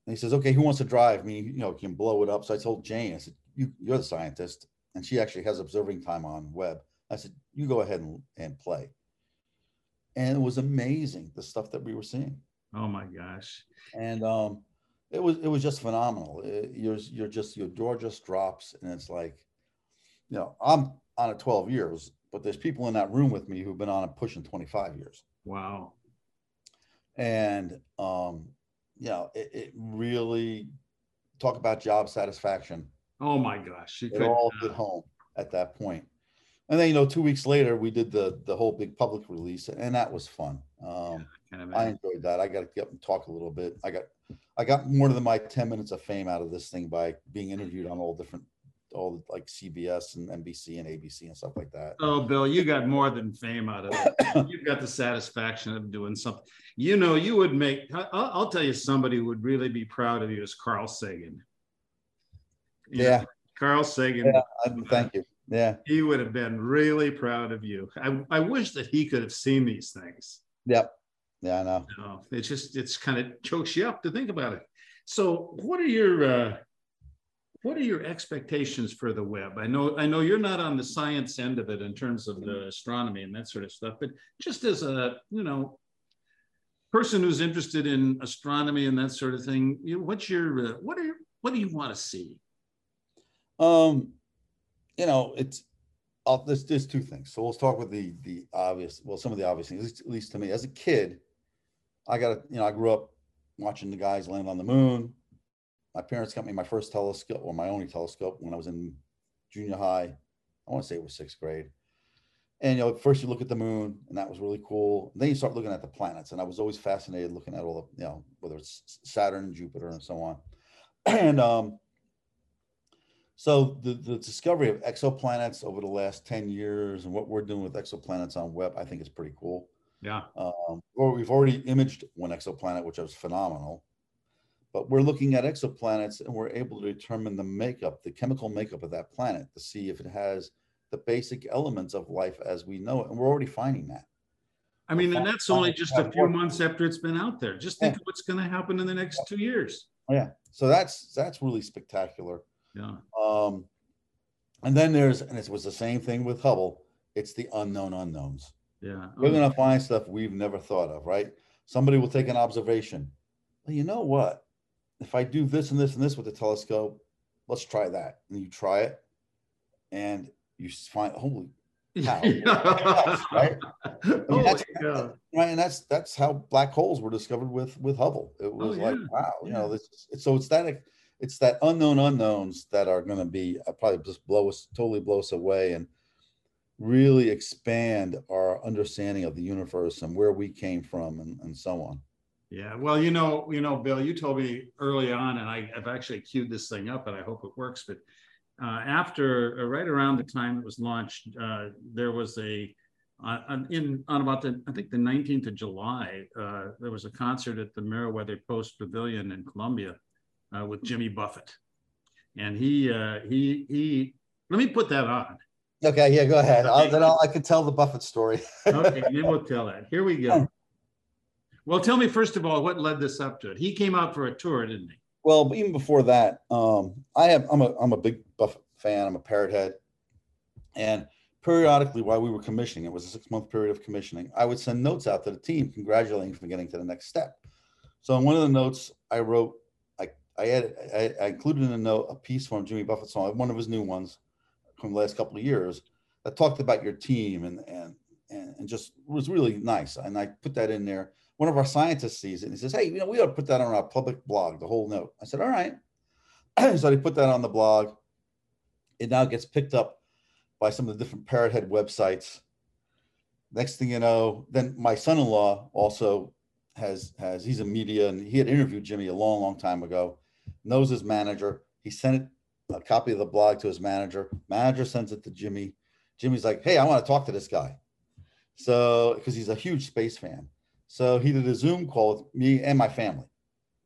and he says, Okay, who wants to drive? I mean, you know, can blow it up. So I told Jane, I said, you, You're the scientist. And she actually has observing time on Webb. I said, You go ahead and, and play. And it was amazing the stuff that we were seeing. Oh my gosh. And um, it was it was just phenomenal. It- you're you're just your door just drops, and it's like, you know, I'm on it 12 years, but there's people in that room with me who've been on it pushing 25 years. Wow. and um you know it, it really talk about job satisfaction Oh my gosh. It could, all hit home at that point. and then you know two weeks later we did the the whole big public release and that was fun um kind of i enjoyed that i got to get up and talk a little bit i got i got more than my 10 minutes of fame out of this thing by being interviewed on all different all like cbs and nbc and abc and stuff like that Oh, Bill, you got more than fame out of it. You've got the satisfaction of doing something. You know, you would make, I'll, I'll tell you somebody would really be proud of you is Carl Sagan. You know, yeah Carl Sagan, Yeah. Thank you yeah he would have been really proud of you. I, I wish that he could have seen these things. yep yeah i know You know, it's just, it's kind of chokes you up to think about it. So what are your, uh, what are your expectations for the Webb? I know, I know you're not on the science end of it in terms of the astronomy and that sort of stuff, but just as a, you know, person who's interested in astronomy and that sort of thing, you know, what's your, uh, what are, what do you want to see? Um, you know, it's uh, there's there's two things. So let's talk with the the obvious. Well, some of the obvious things, at least, at least to me, as a kid, I got you know I grew up watching the guys land on the moon. My parents got me my first telescope, or my only telescope, when I was in junior high. I want to say it was sixth grade, And you know, first you look at the moon, and that was really cool. And then you start looking at the planets, and I was always fascinated looking at all the, you know, whether it's Saturn and Jupiter and so on. And um, so the, the discovery of exoplanets over the last 10 years and what we're doing with exoplanets on Webb, I think is pretty cool. Yeah. Um, or we've already imaged one exoplanet, which was phenomenal. But we're looking at exoplanets and we're able to determine the makeup, the chemical makeup of that planet to see if it has the basic elements of life as we know it. And we're already finding that. I mean, and that's only just a few months after it's been out there. Just think yeah. of what's going to happen in the next two years. Yeah. So that's that's really spectacular. Yeah. Um, and then there's, and it was the same thing with Hubble. It's the unknown unknowns. Yeah. We're going to find stuff we've never thought of, right? Somebody will take an observation. Well, you know what? If I do this and this and this with the telescope, let's try that. And you try it, and you find, holy cow, right? I mean, oh that's, right, and that's that's how black holes were discovered with with Hubble. It oh, was oh, yeah. like, wow, you know, this. It's so it's that it's that unknown unknowns that are going to be uh, probably just blow us totally blow us away and really expand our understanding of the universe and where we came from and, and so on yeah well you know you know bill you told me early on and I, have actually queued this thing up and i hope it works but uh, after uh, right around the time it was launched uh, there was a uh, in on about the i think the 19th of july uh, there was a concert at the Merriweather Post Pavilion in Columbia uh, with Jimmy Buffett, and he uh, he he. Let me put that on. Okay, yeah, go ahead. I'll, then I'll, I can tell the Buffett story. okay, then we'll tell that. Here we go. Well, tell me first of all what led this up to it. He came out for a tour, didn't he? Well, even before that, um, I have I'm a I'm a big Buffett fan. I'm a parrot head, and periodically while we were commissioning, it was a six month period of commissioning. I would send notes out to the team congratulating for getting to the next step. So in one of the notes, I wrote I I, had I, I, included in a note a piece from Jimmy Buffett song, one of his new ones from the last couple of years that talked about your team and and and, and just was really nice. And I put that in there. One of our scientists sees it and he says, Hey, you know, we ought to put that on our public blog, the whole note. I said, All right. so they put that on the blog. It now gets picked up by some of the different parrothead websites. Next thing you know, then my son-in-law also has has he's a media and he had interviewed Jimmy a long, long time ago knows his manager. He sent a copy of the blog to his manager. Manager sends it to Jimmy. Jimmy's like, hey, I want to talk to this guy. So, because he's a huge space fan. So he did a Zoom call with me and my family,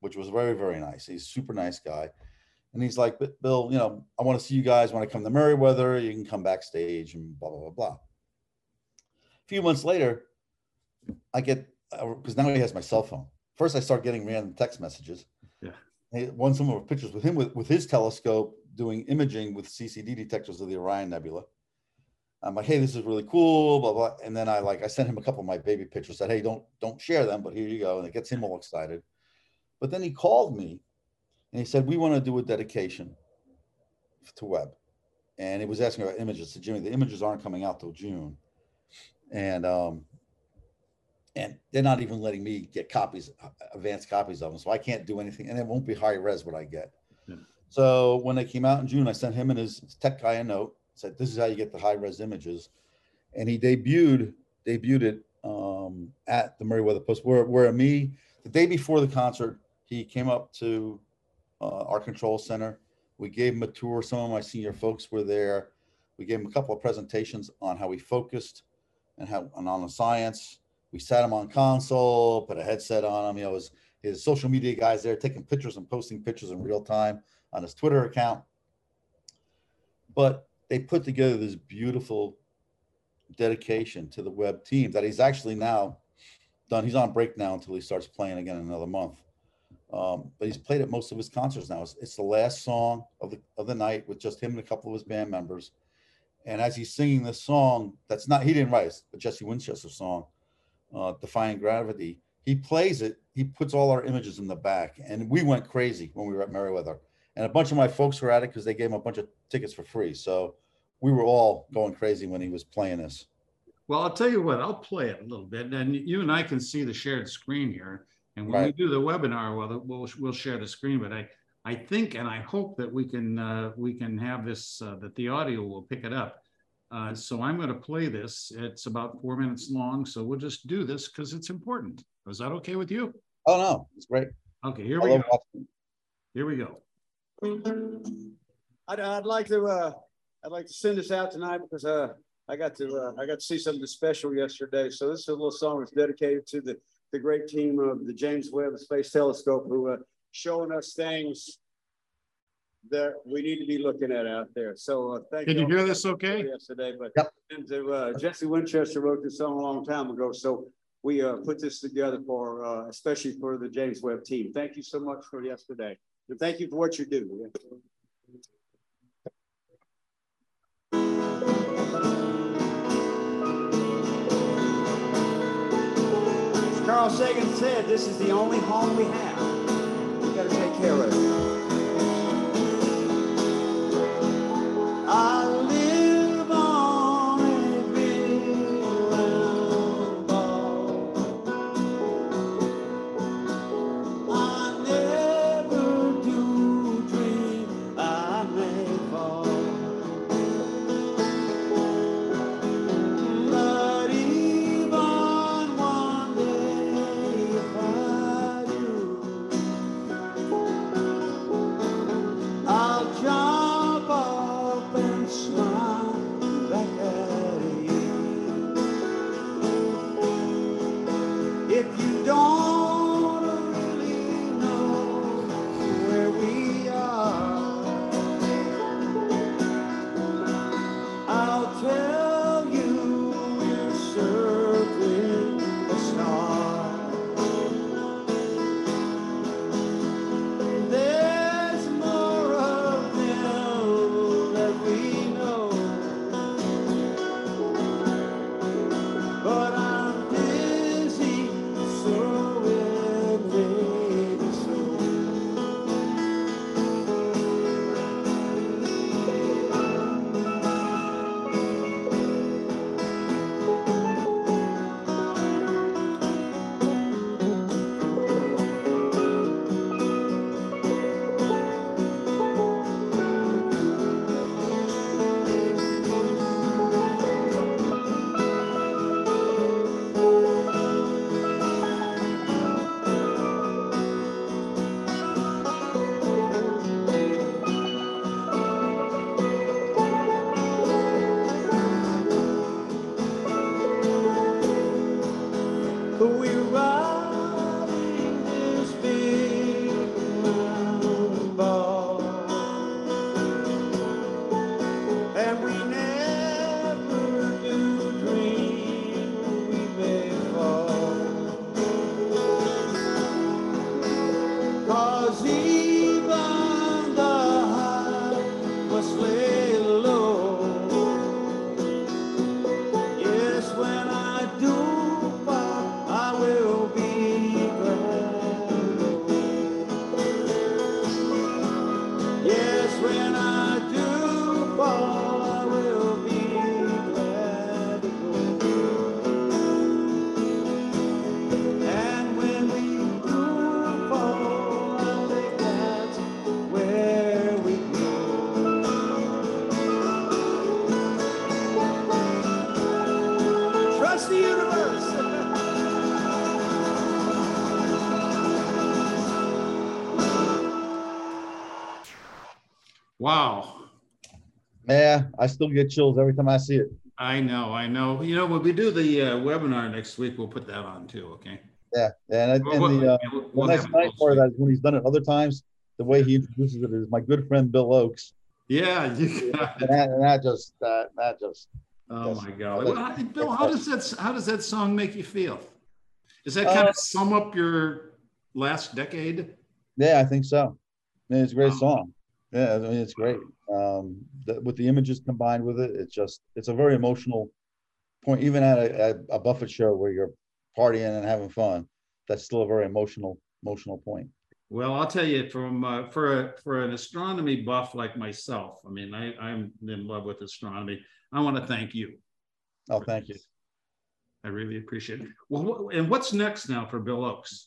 which was very, very nice. He's super nice guy. And he's like, Bill, you know, I want to see you guys when I come to Merriweather. You can come backstage and blah, blah, blah, blah. A few months later, I get, because uh, now he has my cell phone. First, I start getting random text messages. Yeah won some of pictures with him with, with his telescope doing imaging with CCD detectors of the Orion Nebula. I'm like, hey, this is really cool, blah blah. And then I like I sent him a couple of my baby pictures. Said, hey, don't don't share them, but here you go. And it gets him all excited. But then he called me, and he said, we want to do a dedication to Webb, and he was asking about images. To Jimmy, the images aren't coming out till June, and um, and they're not even letting me get copies, advanced copies of them. So I can't do anything, and it won't be high res what I get. So when they came out in June, I sent him and his tech guy a note. Said, "This is how you get the high res images," and he debuted debuted it um, at the Merriweather Post. Where where me the day before the concert, he came up to uh, our control center. We gave him a tour. Some of my senior folks were there. We gave him a couple of presentations on how we focused and how and on the science we sat him on console, put a headset on him. You know, his, his social media guys there taking pictures and posting pictures in real time on his Twitter account. But they put together this beautiful dedication to the Webb team that he's actually now done. He's on break now until he starts playing again in another month. Um, but he's played at most of his concerts now. It's, it's, the last song of the of the night with just him and a couple of his band members. And as he's singing this song, that's not he didn't write it, but Jesse Winchester song uh, Defying Gravity. He plays it. He puts all our images in the back, and we went crazy when we were at Merriweather. And a bunch of my folks were at it because they gave him a bunch of tickets for free. So we were all going crazy when he was playing this. Well, I'll tell you what, I'll play it a little bit, and you and I can see the shared screen here. And when right. we do the webinar, well, we'll we'll share the screen. But I I think and I hope that we can uh, we can have this uh, that the audio will pick it up. Uh, so I'm going to play this. It's about four minutes long. So we'll just do this because it's important. Is that okay with you? Oh, no, it's great. Okay, here I we go. watching. Here we go. I'd, I'd like to uh, I'd like to send this out tonight because uh, I got to uh, I got to see something special yesterday. So this is a little song that's dedicated to the the great team of the James Webb Space Telescope who uh, showing us things that we need to be looking at out there. So uh, thank Can you all hear this okay? Yesterday, but Yep. and to, uh, Jesse Winchester wrote this song a long time ago. So we uh, put this together for uh, especially for the James Webb team. Thank you so much for yesterday. And thank you for what you do. As Carl Sagan said, this is the only home we have. We gotta take care of it. Wow. Yeah, I still get chills every time I see it. I know, I know. You know, when we do the uh, webinar next week, we'll put that on too, okay? Yeah, yeah, and, Well, and the, uh, we'll- we'll nice have it part of posted. that is when he's done it other times, the way he introduces it is my good friend Bill Ochs. Yeah, you got And that, and that just, that, that just, Oh, my God. Well, how- Bill, how does that, how does that song make you feel? Does that kind Uh, of sum up your last decade? yeah, I think so. Yeah, it's a great Wow. song. Yeah, I mean, it's great. Um, the, with the images combined with it, it's just, it's a very emotional point, even at a, a- Buffett show where you're partying and having fun. That's still a very emotional, emotional point. Well, I'll tell you, from uh, for a, for an astronomy buff like myself, I mean, I, I'm in love with astronomy. I want to thank you. Oh, thank you. I really appreciate it. Well, and what's next now for Bill Ochs?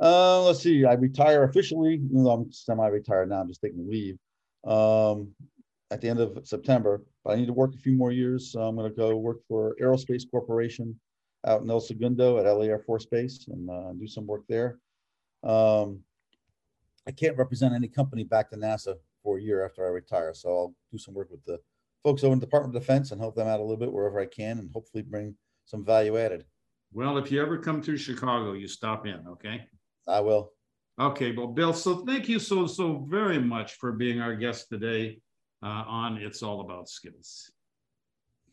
Uh, let's see. I retire officially. even though I'm semi-retired now. I'm just taking leave. Um, at the end of September, but I need to work a few more years. So I'm going to go work for Aerospace Corporation out in El Segundo at LA Air Force Base and uh, do some work there. Um, I can't represent any company back to NASA for a year after I retire, so I'll do some work with the folks over in the Department of Defense and help them out a little bit wherever I can, and hopefully bring some value added. Well, if you ever come to Chicago, you stop in, okay? I will. Okay, well, Bill, so thank you so, so very much for being our guest today uh, on It's All About Skills.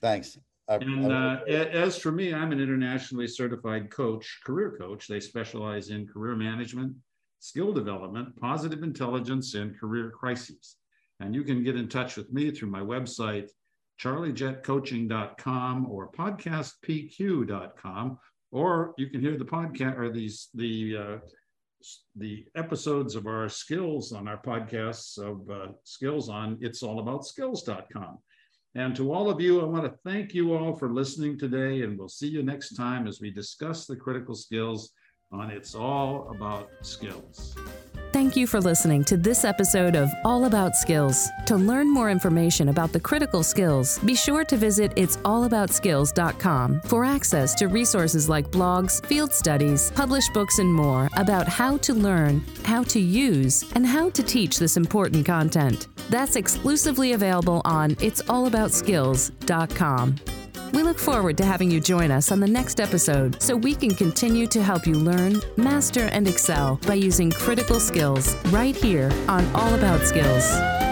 Thanks. I, And I- uh, as for me, I'm an internationally certified coach, career coach. They specialize in career management, skill development, positive intelligence, and career crises. And you can get in touch with me through my website, charliejetcoaching.com or podcastpq.com, or you can hear the podcast or these the uh, the episodes of our skills on our podcasts of uh, skills on it's all about skills.com. And to all of you, I want to thank you all for listening today, and we'll see you next time as we discuss the critical skills on It's All About Skills. Thank you for listening to this episode of All About Skills. To learn more information about the critical skills, be sure to visit it'sallaboutskills.com for access to resources like blogs, field studies, published books, and more about how to learn, how to use, and how to teach this important content. That's exclusively available on it'sallaboutskills.com. We look forward to having you join us on the next episode so we can continue to help you learn, master, and excel by using critical skills right here on All About Skills.